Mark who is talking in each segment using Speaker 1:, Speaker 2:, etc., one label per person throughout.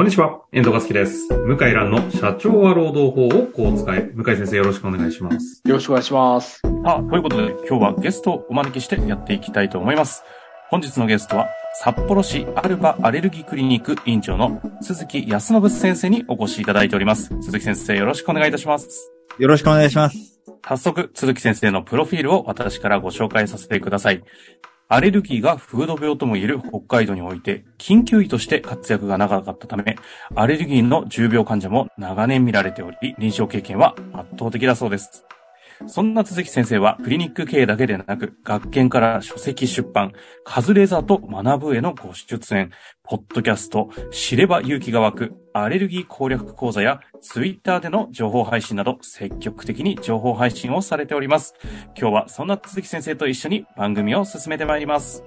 Speaker 1: こんにちは、遠藤和樹です。向井蘭の社長は労働法をこう使え。向井先生よろしくお願いします。
Speaker 2: よろしくお願いします。
Speaker 3: さあ、ということで今日はゲストをお招きしてやっていきたいと思います。本日のゲストは、札幌市アルバアレルギークリニック院長の鈴木康信先生にお越しいただいております。鈴木先生よろしくお願いいたします。
Speaker 4: よろしくお願いします。
Speaker 3: 早速、鈴木先生のプロフィールを私からご紹介させてください。アレルギーがフード病ともいえる北海道において、緊急医として活躍が長かったため、アレルギーの重病患者も長年見られており、臨床経験は圧倒的だそうです。そんな鈴木先生は、クリニック経営だけでなく、学研から書籍出版、カズレーザーと学ぶへのご出演、ポッドキャスト、知れば勇気が湧く、アレルギー攻略講座や、ツイッターでの情報配信など、積極的に情報配信をされております。今日はそんな鈴木先生と一緒に番組を進めてまいります。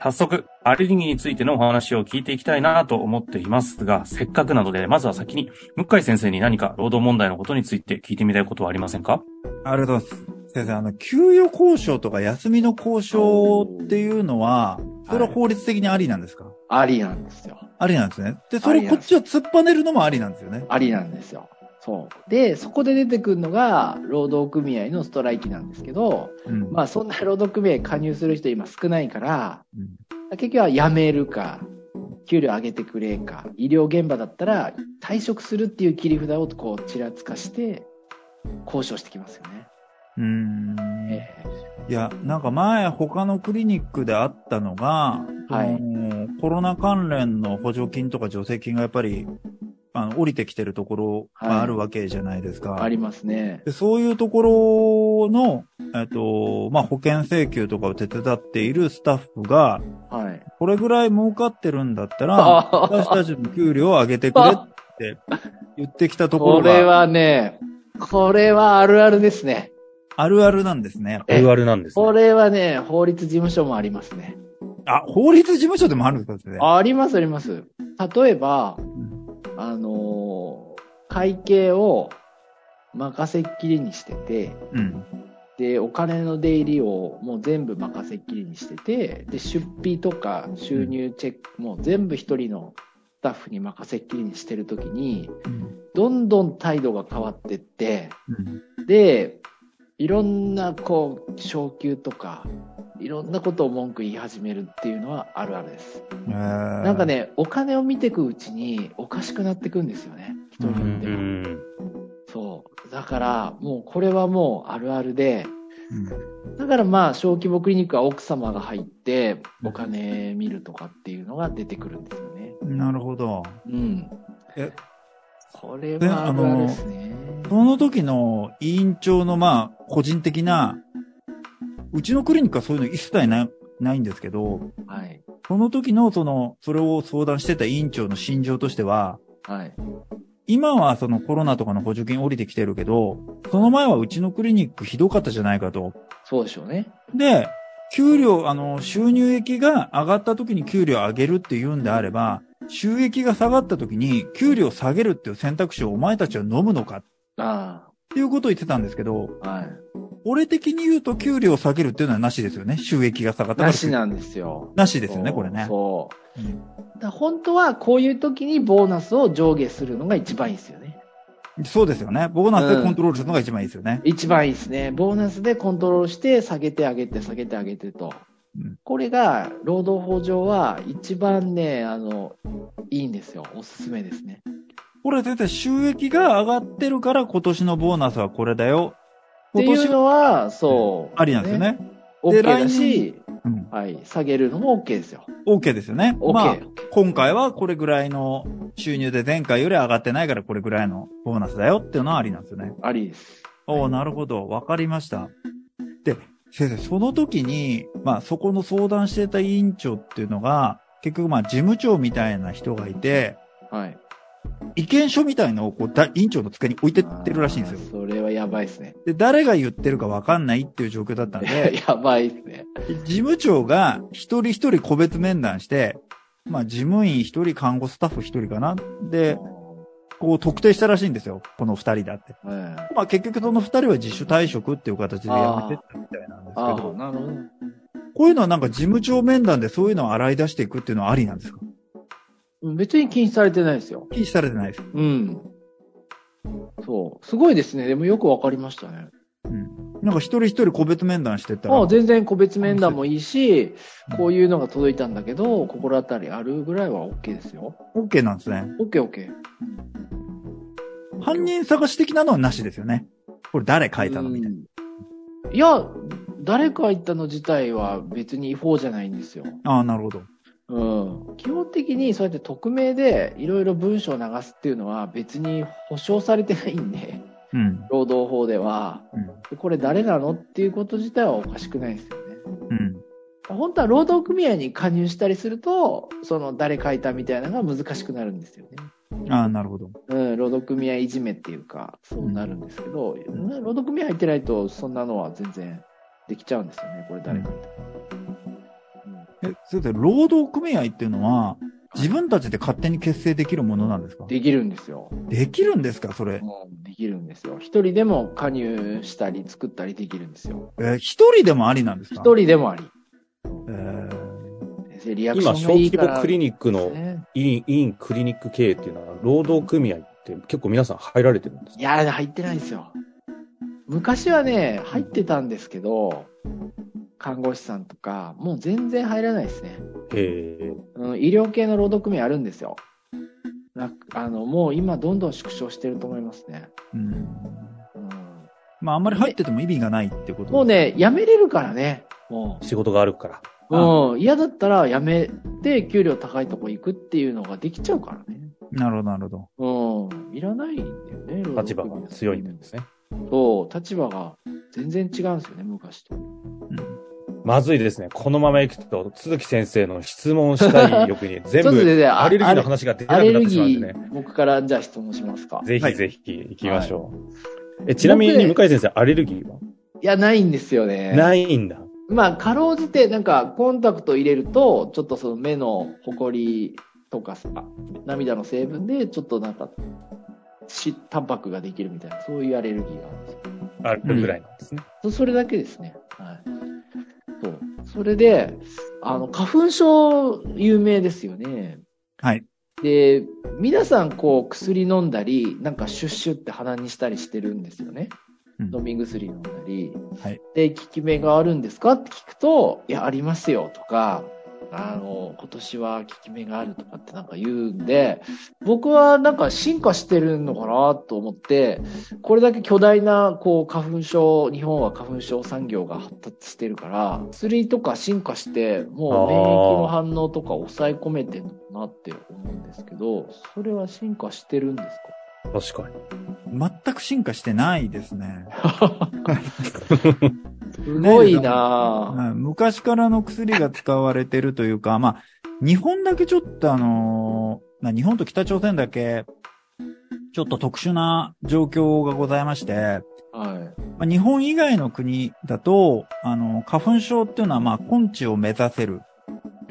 Speaker 3: 早速、アレルギーについてのお話を聞いていきたいなと思っていますが、せっかくなので、まずは先に、向井先生に何か労働問題のことについて聞いてみたいことはありませんか？
Speaker 4: ありがとうございます。先生、あの、給与交渉とか休みの交渉っていうのは、それは法律的にありなんですか、
Speaker 2: ありなんですよ。
Speaker 4: ありなんですね。で、それこっちを突っぱねるのもありなんですよね。
Speaker 2: ありなんですよ。そう。で、そこで出てくるのが、労働組合のストライキなんですけど、
Speaker 4: うん。
Speaker 2: まあ、そんな労働組合加入する人今少ないから、
Speaker 4: うん
Speaker 2: 結局は辞めるか、給料上げてくれか、医療現場だったら退職するっていう切り札をこう、ちらつかして、交渉してきますよね。
Speaker 4: うーん。
Speaker 2: え
Speaker 4: いや、なんか前、他のクリニックであったのが、
Speaker 2: はい
Speaker 4: コロナ関連の補助金とか助成金がやっぱり、あの、降りてきてるところがあるわけじゃないですか。
Speaker 2: えありますね。
Speaker 4: でそういうところの、えっと、まあ、保険請求とかを手伝っているスタッフが、
Speaker 2: はい。
Speaker 4: これぐらい儲かってるんだったら、
Speaker 2: あ
Speaker 4: 私たちの給料を上げてくれって言ってきたところが、
Speaker 2: これはね、これはあるあるですね。
Speaker 4: あるあるなんですね。
Speaker 2: え
Speaker 3: あるなんです
Speaker 2: これはね、法律事務所もありますね。
Speaker 4: あ、法律事務所でもあるんですかね。
Speaker 2: ありますあります。例えば、
Speaker 4: うん
Speaker 2: あのー会計を任せっきりにしてて、
Speaker 4: うん。
Speaker 2: で、お金の出入りをもう全部任せっきりにしてて、で、出費とか収入チェックも全部一人のスタッフに任せっきりにしてるときに、
Speaker 4: うん
Speaker 2: どんどん態度が変わってって、
Speaker 4: うん
Speaker 2: で、いろんな、こう、昇給とか、いろんなことを文句言い始めるっていうのはあるあるです。
Speaker 4: えー
Speaker 2: なんか、ね、お金を見ていくうちにおかしくなっていくんですよね。人によっては。そう。だから、もうこれはもうあるあるで、だからまあ、小規模クリニックは奥様が入って、お金見るとかっていうのが出てくるんですよね。
Speaker 4: うんなるほど。
Speaker 2: うん。
Speaker 4: え
Speaker 2: これはあるあるですね。
Speaker 4: その時の委員長のまあ、個人的な、うちのクリニックはそういうの一切なないんですけど、
Speaker 2: はい。
Speaker 4: その時のその、それを相談してた委員長の心情としては、
Speaker 2: はい。
Speaker 4: 今はそのコロナとかの補助金降りてきてるけど、その前はうちのクリニックひどかったじゃないかと。
Speaker 2: そうでしょうね。
Speaker 4: で、給料、あの、収入益が上がった時に給料上げるって言うんであれば、収益が下がった時に給料下げるっていう選択肢をお前たちは飲むのかっ
Speaker 2: あ
Speaker 4: ていうことを言ってたんですけど、
Speaker 2: あ。はい。
Speaker 4: 俺的に言うと給料を下げるっていうのはなしですよね。収益が下がったから
Speaker 2: なしなんですよ。
Speaker 4: なしですよね、これね。
Speaker 2: そう。
Speaker 4: うん
Speaker 2: だ本当はこういう時にボーナスを上下するのが一番いいですよね。
Speaker 4: そうですよね。ボーナスでコントロールするのが一番いいですよね。
Speaker 2: 一番いいですね。ボーナスでコントロールして下げてあげて下げてあげてと。
Speaker 4: うん
Speaker 2: これが労働法上は一番ね、あの、いいんですよ。おすすめですね。
Speaker 4: これ絶対収益が上がってるから今年のボーナスはこれだよ。今年
Speaker 2: のは、そう。
Speaker 4: ありなんですよ。ね。
Speaker 2: OK
Speaker 4: 来
Speaker 2: だし、
Speaker 4: うん。
Speaker 2: はい。下げるのも OK ですよ。
Speaker 4: OK ですよね。
Speaker 2: OK。
Speaker 4: まあ、今回はこれぐらいの収入で前回より上がってないからこれぐらいのボーナスだよっていうのはありなんですよね。
Speaker 2: ありです。
Speaker 4: おおなるほど。わかりました。で、先生、その時に、まあ、そこの相談してた委員長っていうのが、結局まあ、事務長みたいな人がいて、
Speaker 2: はい。
Speaker 4: 意見書みたいのをこう、だ委員長の机に置いてってるらしいんですよ。
Speaker 2: それはやばいですね。
Speaker 4: で、誰が言ってるかわかんないっていう状況だったんで、
Speaker 2: やばいですね。
Speaker 4: 事務長が一人一人個別面談して、まあ、事務員一人、看護スタッフ一人かな。で、こう特定したらしいんですよ。この二人だって。
Speaker 2: はい
Speaker 4: まあ結局その二人は自主退職っていう形で辞めてったみたいなんですけど、
Speaker 2: なるほど。
Speaker 4: こういうのはなんか事務長面談でそういうのを洗い出していくっていうのはありなんですか？
Speaker 2: 別に禁止されてないですよ。
Speaker 4: 禁止されてないです。
Speaker 2: うん。そう。すごいですね。でもよくわかりましたね。
Speaker 4: うん。なんか一人一人個別面談してったら。
Speaker 2: あ全然個別面談もいいし、こういうのが届いたんだけど、心当たりあるぐらいは OK ですよ。
Speaker 4: OK なんですね。
Speaker 2: OK、OK。
Speaker 4: 犯人探し的なのはなしですよね。これ誰書いたのみたいな。
Speaker 2: うんいや、誰書いたの自体は別に違法じゃないんですよ。
Speaker 4: ああ、なるほど。
Speaker 2: うん。基本的にそうやって匿名でいろいろ文章を流すっていうのは別に保証されてないんで、
Speaker 4: うん。
Speaker 2: 労働法では。
Speaker 4: うん。
Speaker 2: でこれ誰なのっていうこと自体はおかしくないですよね。
Speaker 4: うん。
Speaker 2: 本当は労働組合に加入したりすると、その誰書いたみたいなのが難しくなるんですよね。
Speaker 4: ああ、なるほど。
Speaker 2: うん、労働組合いじめっていうか、そうなるんですけど、ね労働組合入ってないと、そんなのは全然できちゃうんですよね、これ誰書いた。
Speaker 4: え、それで労働組合っていうのは、自分たちで勝手に結成できるものなんですか？
Speaker 2: できるんですよ。
Speaker 4: できるんですかそれ？
Speaker 2: うんできるんですよ。一人でも加入したり作ったりできるんですよ。
Speaker 4: えー一人でもありなんですか？
Speaker 2: 一人でもあり。
Speaker 4: えー
Speaker 2: 先生リアクシ
Speaker 3: 今、
Speaker 2: ョン
Speaker 3: 小
Speaker 2: がいいから。
Speaker 3: 規模クリニックの
Speaker 2: ね
Speaker 3: 委員、委員クリニック経営っていうのは、労働組合って結構皆さん入られてるんです
Speaker 2: いや、入ってないですよ。昔はね、入ってたんですけど、看護師さんとか、もう全然入らないですね。
Speaker 3: へえ。
Speaker 2: うん、医療系の労働組合あるんですよ。なあの、もう今どんどん縮小してると思いますね。
Speaker 4: うん。
Speaker 2: うん、
Speaker 4: まあ、あんまり入ってても意味がないってこと
Speaker 2: もうね、辞めれるからね。も
Speaker 3: 仕事があるから。
Speaker 2: う。うん、嫌だったら辞めて給料高いとこ行くっていうのができちゃうからね。
Speaker 4: なるほど、なるほど。
Speaker 2: うん、いらないんだよね、
Speaker 3: 立場が強いんですね。
Speaker 2: そう、立場が全然違うんですよね、昔と。
Speaker 4: うん。
Speaker 3: まずいですね。このまま行くと、鈴木先生の質問したい欲に 全部、
Speaker 2: あ
Speaker 3: アレルギーの話が出なくなってしまうんでね。
Speaker 2: ー、僕からじゃあ質問しますか。
Speaker 4: はい
Speaker 3: ぜひぜひ行きましょう。え、ちなみに向井先生、アレルギーは？い
Speaker 2: や、ないんですよね。
Speaker 3: ないんだ。
Speaker 2: まあ、かろうじて、なんか、コンタクト入れると、ちょっとその目のほこりとかさ、涙の成分で、ちょっとなんか、し、タンパクができるみたいな、そういうアレルギーがあるんですよ。
Speaker 3: あるぐらいなんですね。
Speaker 2: そそれだけですね。はい。そう。それで、あの、花粉症有名ですよね。
Speaker 4: はい。
Speaker 2: で、皆さんこう薬飲んだり、なんかシュッシュって鼻にしたりしてるんですよね。
Speaker 4: うん
Speaker 2: 飲み薬飲んだり。
Speaker 4: はい
Speaker 2: で、効き目があるんですか？って聞くと、いや、ありますよとか、あの、今年は効き目があるとかってなんか言うんで、僕はなんか進化してるのかなと思って、これだけ巨大な、こう、花粉症、日本は花粉症産業が発達してるから、薬とか進化して、もう免疫の反応とか抑え込めてるのかなって思うんですけど、それは進化してるんです
Speaker 3: 確かに。
Speaker 4: 全く進化してないですね。
Speaker 2: かすごいなぁ。
Speaker 4: はい昔からの薬が使われてるというか、まあ、日本だけちょっとあのーまあ日本と北朝鮮だけ、ちょっと特殊な状況がございまして、
Speaker 2: はい。
Speaker 4: まあ、日本以外の国だと、あの、花粉症っていうのはまあ根治を目指せる。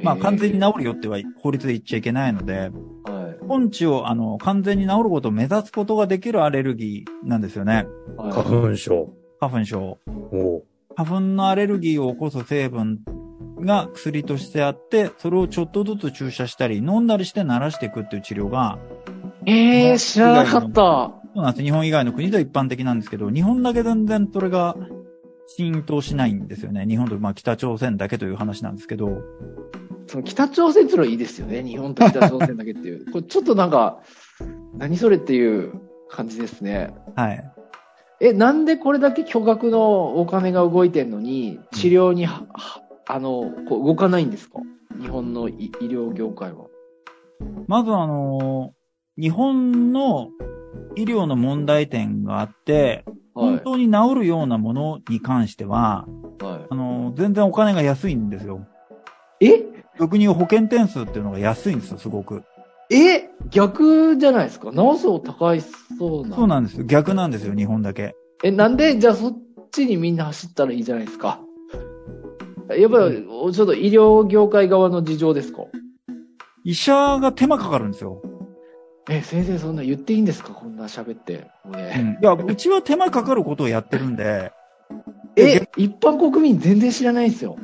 Speaker 4: まあ完全に治るよっては法律で言っちゃいけないので、
Speaker 2: はい。
Speaker 4: 根治をあの完全に治ることを目指すことができるアレルギーなんですよね。
Speaker 2: はい
Speaker 3: 花粉症。
Speaker 4: 花粉症。
Speaker 3: おう
Speaker 4: 花粉のアレルギーを起こす成分が薬としてあって、それをちょっとずつ注射したり、飲んだりして慣らしていくっていう治療が、
Speaker 2: ええー、知らなかった。
Speaker 4: そうなんです。日本以外の国では一般的なんですけど、日本だけ全然それが浸透しないんですよね。日本と、まあ北朝鮮だけという話なんですけど。
Speaker 2: その北朝鮮っていうのはいいですよね。日本と北朝鮮だけっていう。これちょっとなんか、何それっていう感じですね。
Speaker 4: はい。
Speaker 2: え、なんでこれだけ巨額のお金が動いてんのに、治療には、はあの、こう動かないんですか？日本の医医療業界は。
Speaker 4: まずあの日本の医療の問題点があって、
Speaker 2: はい。
Speaker 4: 本当に治るようなものに関しては、
Speaker 2: は
Speaker 4: あの全然お金が安いんですよ。
Speaker 2: い、え？
Speaker 4: 俗に言う保険点数っていうのが安いんですよ、すごく。
Speaker 2: え逆じゃないですか？治す方高いそうな。
Speaker 4: そうなんですよ。逆なんですよ、日本だけ。
Speaker 2: え、なんで？じゃあそっちにみんな走ったらいいじゃないですか？やっぱり、ちょっと医療業界側の事情ですか？
Speaker 4: 医者が手間かかるんですよ。
Speaker 2: え、先生そんな言っていいんですか？こんな喋って。もうね
Speaker 4: いや、うちは手間かかることをやってるんで、
Speaker 2: え、一般国民全然知らないんですよ。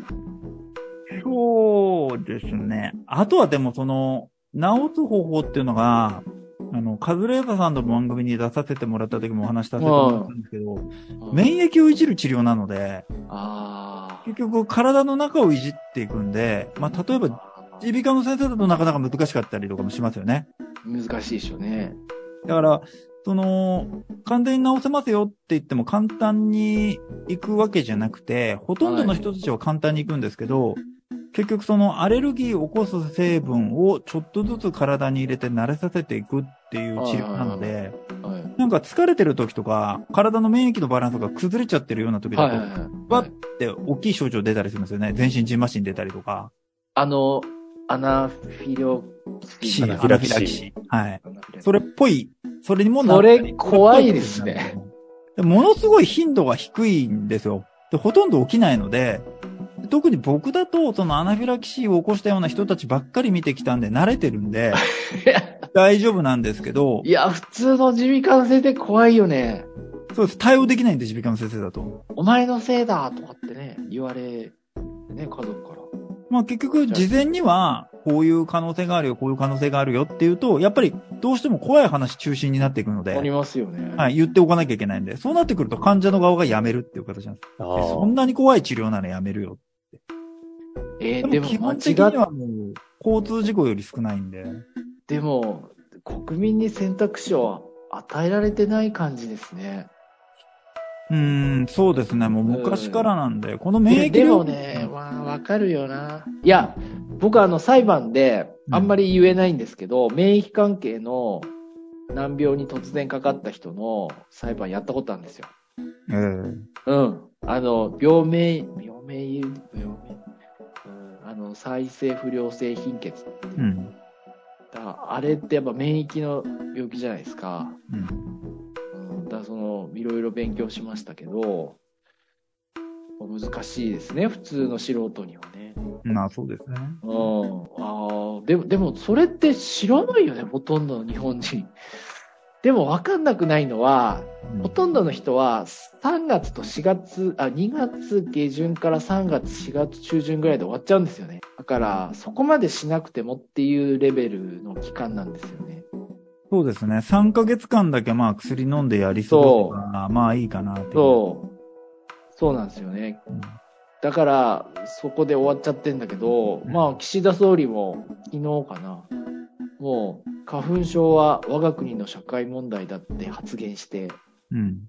Speaker 4: そうですね。あとはでもその、治す方法っていうのが、あの、カズレーザーさんの番組に出させてもらった時もお話しさせてもらったんですけど、免疫をいじる治療なので、
Speaker 2: あ
Speaker 4: 結局体の中をいじっていくんで、まあ、例えば、耳鼻科の先生だとなかなか難しかったりとかもしますよね。
Speaker 2: 難しいでしょうね。
Speaker 4: だから、その、完全に治せますよって言っても簡単に行くわけじゃなくて、ほとんどの人たちは簡単に行くんですけど、結局そのアレルギーを起こす成分をちょっとずつ体に入れて慣れさせていくっていう治療なので、
Speaker 2: はい。
Speaker 4: なんか疲れてる時とか、体の免疫のバランスが崩れちゃってるような時だと。バッて大きい症状出たりするんですよね。全身ジンマシン出たりとか。
Speaker 2: あの、アナフィロキシ
Speaker 4: ー
Speaker 3: アナフィラキシー
Speaker 4: はい。それっぽい、それにもな
Speaker 2: それ怖いですね。
Speaker 4: でものすごい頻度が低いんですよ。で、ほとんど起きないので、特に僕だと、そのアナフィラキシーを起こしたような人たちばっかり見てきたんで慣れてるんで、大丈夫なんですけど
Speaker 2: い、や、普通の耳鼻科の先生怖いよね。
Speaker 4: そうです。対応できないんで、耳鼻科の先生だと。
Speaker 2: お前のせいだとかってね、言われ、ね、家族から。
Speaker 4: まあ結局、事前には、こういう可能性があるよ、こういう可能性があるよっていうと、やっぱりどうしても怖い話中心になっていくので、
Speaker 2: ありますよね。
Speaker 4: はい、言っておかなきゃいけないんで、そうなってくると患者の側がやめるっていう形なんです。そ
Speaker 3: ー
Speaker 4: んなに怖い治療ならやめるよ。
Speaker 2: えーでも
Speaker 4: 基本的にはもう、交通事故より少ないんで。
Speaker 2: でも、国民に選択肢を与えられてない感じですね。
Speaker 4: うーん、そうですね。もう昔からなんで、この免疫
Speaker 2: ででも
Speaker 4: 療
Speaker 2: ね、まあ、わかるよな。いや、僕はあの裁判で、あんまり言えないんですけど、免疫関係の難病に突然かかった人の裁判やったことあるんですよ。
Speaker 4: ええ
Speaker 2: うん。あの、病名、病名病名。の、再生不良性貧血う。
Speaker 4: うん。
Speaker 2: だあれってやっぱ免疫の病気じゃないですか。
Speaker 4: うん。
Speaker 2: うん、だその、いろいろ勉強しましたけど、難しいですね、普通の素人にはね。
Speaker 4: まあそうですね。
Speaker 2: うん。ああ、でも、でも、それって知らないよね、ほとんどの日本人。でも分かんなくないのは、
Speaker 4: うん
Speaker 2: ほとんどの人は3月と4月、あ、2月下旬から3月、4月中旬ぐらいで終わっちゃうんですよね。だから、そこまでしなくてもっていうレベルの期間なんですよね。
Speaker 4: そうですね。3ヶ月間だけまあ薬飲んでやり過ごせば、まあいいかなって。
Speaker 2: そう。そうなんですよね。
Speaker 4: うん
Speaker 2: だから、そこで終わっちゃってんだけど、まあ、岸田総理も昨日かな、もう、花粉症は我が国の社会問題だって発言して、
Speaker 4: うん。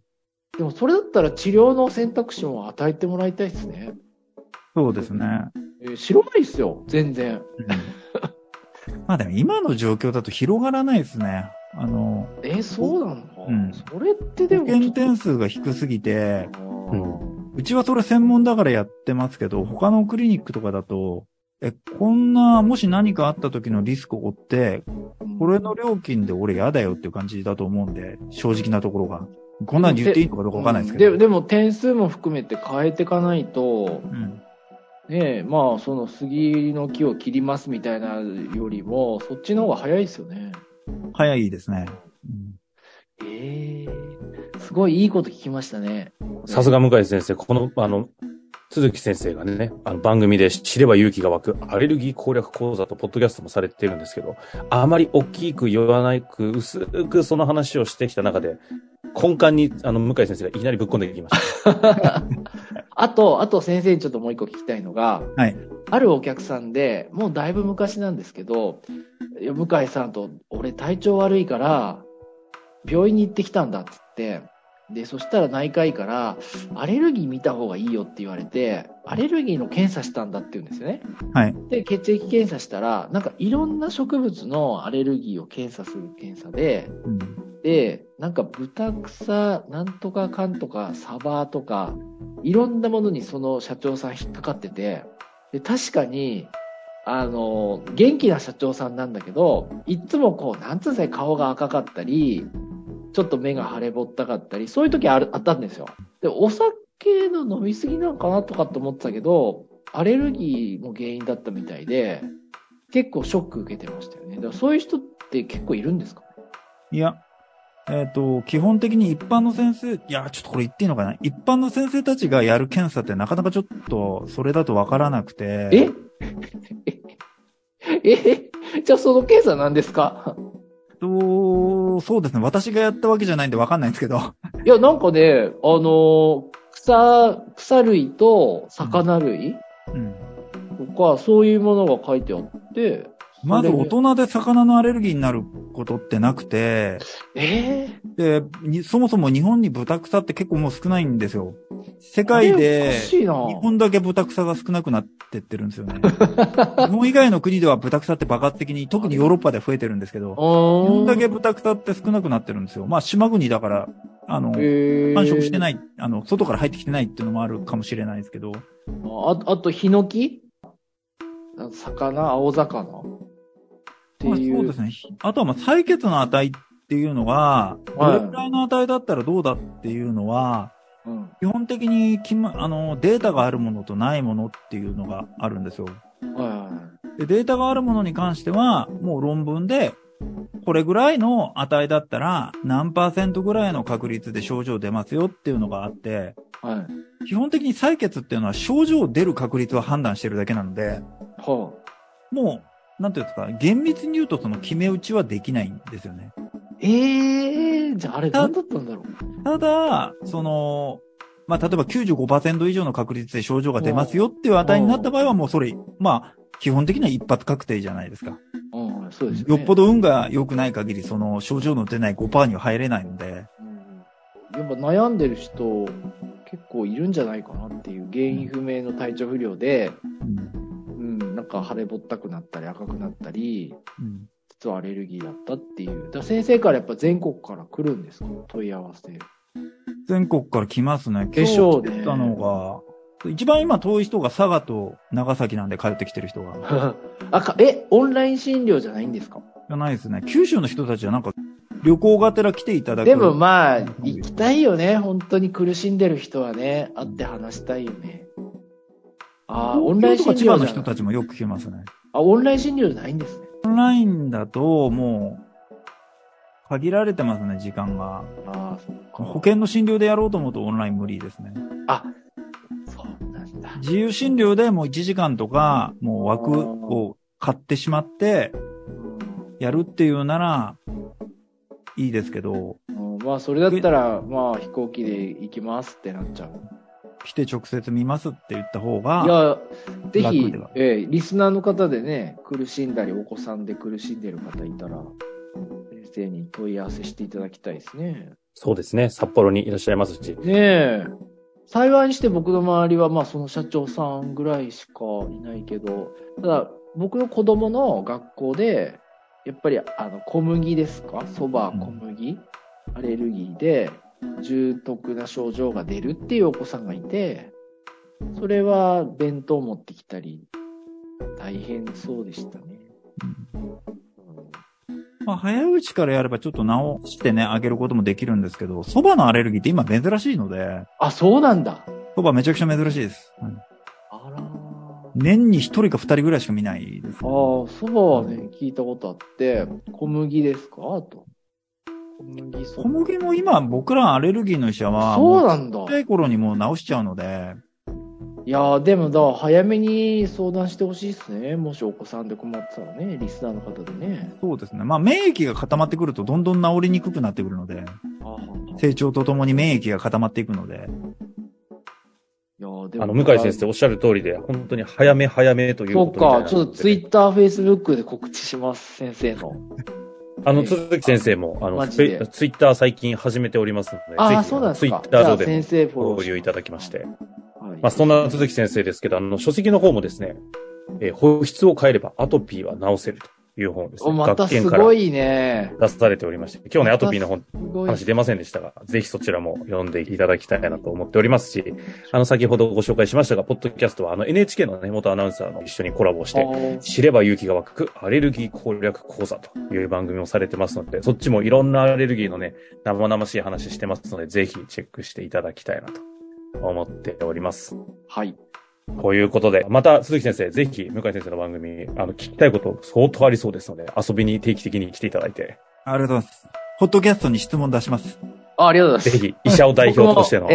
Speaker 2: でもそれだったら治療の選択肢も与えてもらいたいですね。
Speaker 4: そうですね。
Speaker 2: えー知らないですよ、全然。
Speaker 4: うんまあでも今の状況だと広がらないですね。あの、
Speaker 2: えーそうなの、
Speaker 4: うん
Speaker 2: それってで
Speaker 4: 保
Speaker 2: も
Speaker 4: 険点数が低すぎて、
Speaker 2: あー
Speaker 4: うちはそれ専門だからやってますけど、他のクリニックとかだと、え、こんな、もし何かあった時のリスクを負って、これの料金で俺嫌だよっていう感じだと思うんで、正直なところが。こんなん言っていいのかどうかわかんないですけど。
Speaker 2: ででも点数も含めて変えていかないと、
Speaker 4: うん。
Speaker 2: ねえ、まあ、その杉の木を切りますみたいなよりも、そっちの方が早いですよね。
Speaker 4: 早いですね。うん
Speaker 2: ええすごいいいこと聞きましたね。
Speaker 3: さすが向井先生、この、あの、鈴木先生がね、あの番組で知れば勇気が湧くアレルギー攻略講座とポッドキャストもされてるんですけど、あまり大きく言わないく、薄くその話をしてきた中で、根幹に、あの、向井先生がいきなりぶっ込んできました。
Speaker 2: あと、あと先生にちょっともう一個聞きたいのが、
Speaker 4: はい。
Speaker 2: あるお客さんで、もうだいぶ昔なんですけど、向井さんと、俺体調悪いから、病院に行ってきたんだっつって、で、そしたら内科医から、アレルギー見た方がいいよって言われて、アレルギーの検査したんだって言うんですよね。
Speaker 4: はい。
Speaker 2: で、血液検査したら、なんかいろんな植物のアレルギーを検査する検査で、
Speaker 4: うん。
Speaker 2: で、なんか豚草、なんとかかんとか、サバとか、いろんなものにその社長さん引っかかってて、で、確かに、あの、元気な社長さんなんだけど、いつもこう、なんつうんですかね顔が赤かったり、ちょっと目が腫れぼったかったり、そういう時あるあったんですよ。で、お酒の飲みすぎなんかなとかって思ってたけど、アレルギーの原因だったみたいで、結構ショック受けてましたよね。だからそういう人って結構いるんですか？
Speaker 4: いや、えっ、と、基本的に一般の先生、いや、ちょっとこれ言っていいのかな？一般の先生たちがやる検査ってなかなかちょっと、それだとわからなくて。
Speaker 2: え？え？え？じゃあその検査何ですか？
Speaker 4: と、そうですね。私がやったわけじゃないんでわかんないんですけど。
Speaker 2: いや、なんかね、あの、草、草類と魚類
Speaker 4: うん。
Speaker 2: とか、そういうものが書いてあって、
Speaker 4: まず大人で魚のアレルギーになることってなくて、
Speaker 2: え
Speaker 4: で、にそもそも日本に豚草って結構もう少ないんですよ。世
Speaker 2: え
Speaker 4: 界で。日本だけ豚草が少なくなってってるんですよね。日本以外の国では豚草って爆発的に、特にヨーロッパで増えてるんですけど、日本だけ豚草って少なくなってるんですよ。まあ島国だから、あの、繁殖して
Speaker 2: い。
Speaker 4: ない、あの、外から入ってきてないっていうのもあるかもしれないですけど、
Speaker 2: ああと、ヒノキ？魚？青魚？って
Speaker 4: まあ
Speaker 2: いう。
Speaker 4: そうですね。あとはまあ採血の値っていうのが、どれくらいの値だったらどうだっていうのは、
Speaker 2: うん。
Speaker 4: 基本的にきま、あの、データがあるものとないものっていうのがあるんですよ。
Speaker 2: はいは
Speaker 4: で、データがあるものに関しては、もう論文で、これぐらいの値だったら、何パーセントぐらいの確率で症状出ますよっていうのがあって、
Speaker 2: い。はい。
Speaker 4: 基本的に採血っていうのは症状出る確率を判断してるだけなので、
Speaker 2: は
Speaker 4: もう、なんていうんですか、厳密に言うとその決め打ちはできないんですよね。
Speaker 2: あ、ええじゃああれ何だったんだろう。
Speaker 4: ただ、その、まあ、例えば95%以上の確率で症状が出ますよっていう値になった場合はもうそれ、まあ、基本的には一発確定じゃないですか。
Speaker 2: うん、そうですよ、ね。
Speaker 4: よっぽど運が良くない限り、その症状の出ない5%には入れないので、
Speaker 2: うん。やっぱ悩んでる人結構いるんじゃないかなっていう原因不明の体調不良で、なんか腫れぼったくなったり赤くなったり、
Speaker 4: うん
Speaker 2: 実はアレルギーだったっていう。だ先生からやっぱ全国から来るんですか問い合わせ。
Speaker 4: 全国から来ますね。
Speaker 2: でしょうね
Speaker 4: 今日来たのが、一番今遠い人が佐賀と長崎なんで帰ってきてる人が。
Speaker 2: あか、え、オンライン診療じゃないんですか？
Speaker 4: じゃないですね。九州の人たちはなんか、旅行がてら来ていただく。
Speaker 2: でもまあ、行きたいよね。本当に苦しんでる人はね、会って話したいよね。ああ、オンライン診
Speaker 4: 東京とか千葉の人たちもよく来ますね。
Speaker 2: あ、オンライン診療じゃないんですね。
Speaker 4: オンラインだと、もう、限られてますね、時間が。
Speaker 2: あ。
Speaker 4: 保険の診療でやろうと思うとオンライン無理ですね。
Speaker 2: あ、そうなんだ。
Speaker 4: 自由診療でもう1時間とか、もう枠を買ってしまって、やるっていうなら、いいですけど、
Speaker 2: うんまあ、それだったら、まあ、飛行機で行きますってなっちゃう。
Speaker 4: 来て直接見ますって言った方
Speaker 2: い
Speaker 4: が、
Speaker 2: や、ぜひ
Speaker 4: 楽では、
Speaker 2: ええリスナーの方でね、苦しんだり、お子さんで苦しんでる方いたら、先生に問い合わせしていただきたいですね。
Speaker 3: そうですね。札幌にいらっしゃいますし。
Speaker 2: ねえ。幸いにして僕の周りは、まあ、その社長さんぐらいしかいないけど、ただ、僕の子供の学校で、やっぱり、あの、小麦ですか？蕎麦、小麦、アレルギーで、重篤な症状が出るっていうお子さんがいて、それは弁当持ってきたり、大変そうでしたね。うん
Speaker 4: まあ、早いうちからやればちょっと直してね、あげることもできるんですけど、蕎麦のアレルギーって今珍しいので、
Speaker 2: あ、そうなんだ。
Speaker 4: 蕎麦めちゃくちゃ珍しいです。うん
Speaker 2: あらー。
Speaker 4: 年に一人か二人ぐらいしか見ないです、
Speaker 2: ああ、そばはね、聞いたことあって、小麦ですか？あと。小麦そ
Speaker 4: 小麦も今僕らアレルギーの医者は、
Speaker 2: そうなんだ
Speaker 4: もちっちゃい頃にもう治しちゃうので、
Speaker 2: いやーでもだ、早めに相談してほしいですね。もしお子さんで困ってたらね、リスナーの方でね。
Speaker 4: そうですね。まあ免疫が固まってくるとどんどん治りにくくなってくるので、成長とともに免疫が固まっていくので、
Speaker 2: いやーでも
Speaker 3: あの、向井先生おっしゃる通りで、本当に早め早めという
Speaker 2: そうか、
Speaker 3: ことみたいなので
Speaker 2: ちょっとツイッター、フェイスブックで告知します、先生の。
Speaker 3: あの、鈴木先生も、あの、ツイッター最近始めておりますので、ぜひ。ツイッター上で
Speaker 2: 先生フォロー
Speaker 3: ご利用いただきまして。
Speaker 2: はい。
Speaker 3: まあ、そんな鈴木先生ですけど、あの、書籍の方もですね、えー保湿を変えればアトピーは治せるという本をですね、
Speaker 2: おまたす
Speaker 3: 学研から
Speaker 2: ごいね。
Speaker 3: 出されておりまして、今日ね、アトピーの本。話出ませんでしたが、ぜひそちらも読んでいただきたいなと思っておりますし、あの、先ほどご紹介しましたが、ポッドキャストは、あの、NHK のね、元アナウンサーの一緒にコラボして、知れば勇気が湧くアレルギー攻略講座という番組をされてますので、そっちもいろんなアレルギーのね、生々しい話してますので、ぜひチェックしていただきたいなと思っております。
Speaker 2: はい。
Speaker 3: ということで、また鈴木先生、ぜひ向井先生の番組、あの、聞きたいこと相当ありそうですので、遊びに定期的に来ていただいて。
Speaker 4: ありがとうございます。ホットキャストに質問出します。
Speaker 2: あありがとうございます。
Speaker 3: ぜひ、医者を代表としての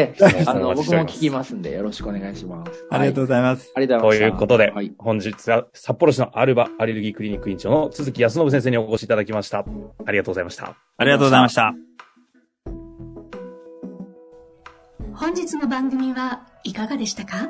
Speaker 2: あの、僕も聞
Speaker 3: しております。
Speaker 2: きますんで、よろしくお願いします。
Speaker 4: ありがとうございます。
Speaker 2: ありがとうご
Speaker 3: と
Speaker 2: ざいました。
Speaker 3: いうことで、
Speaker 2: はい。
Speaker 3: 本日は札幌市のアルバアレルギークリニック院長の鈴木康信先生にお越しいただきました。ありがとうございました。
Speaker 4: ありがとうございました。
Speaker 5: 本日の番組はいかがでしたか？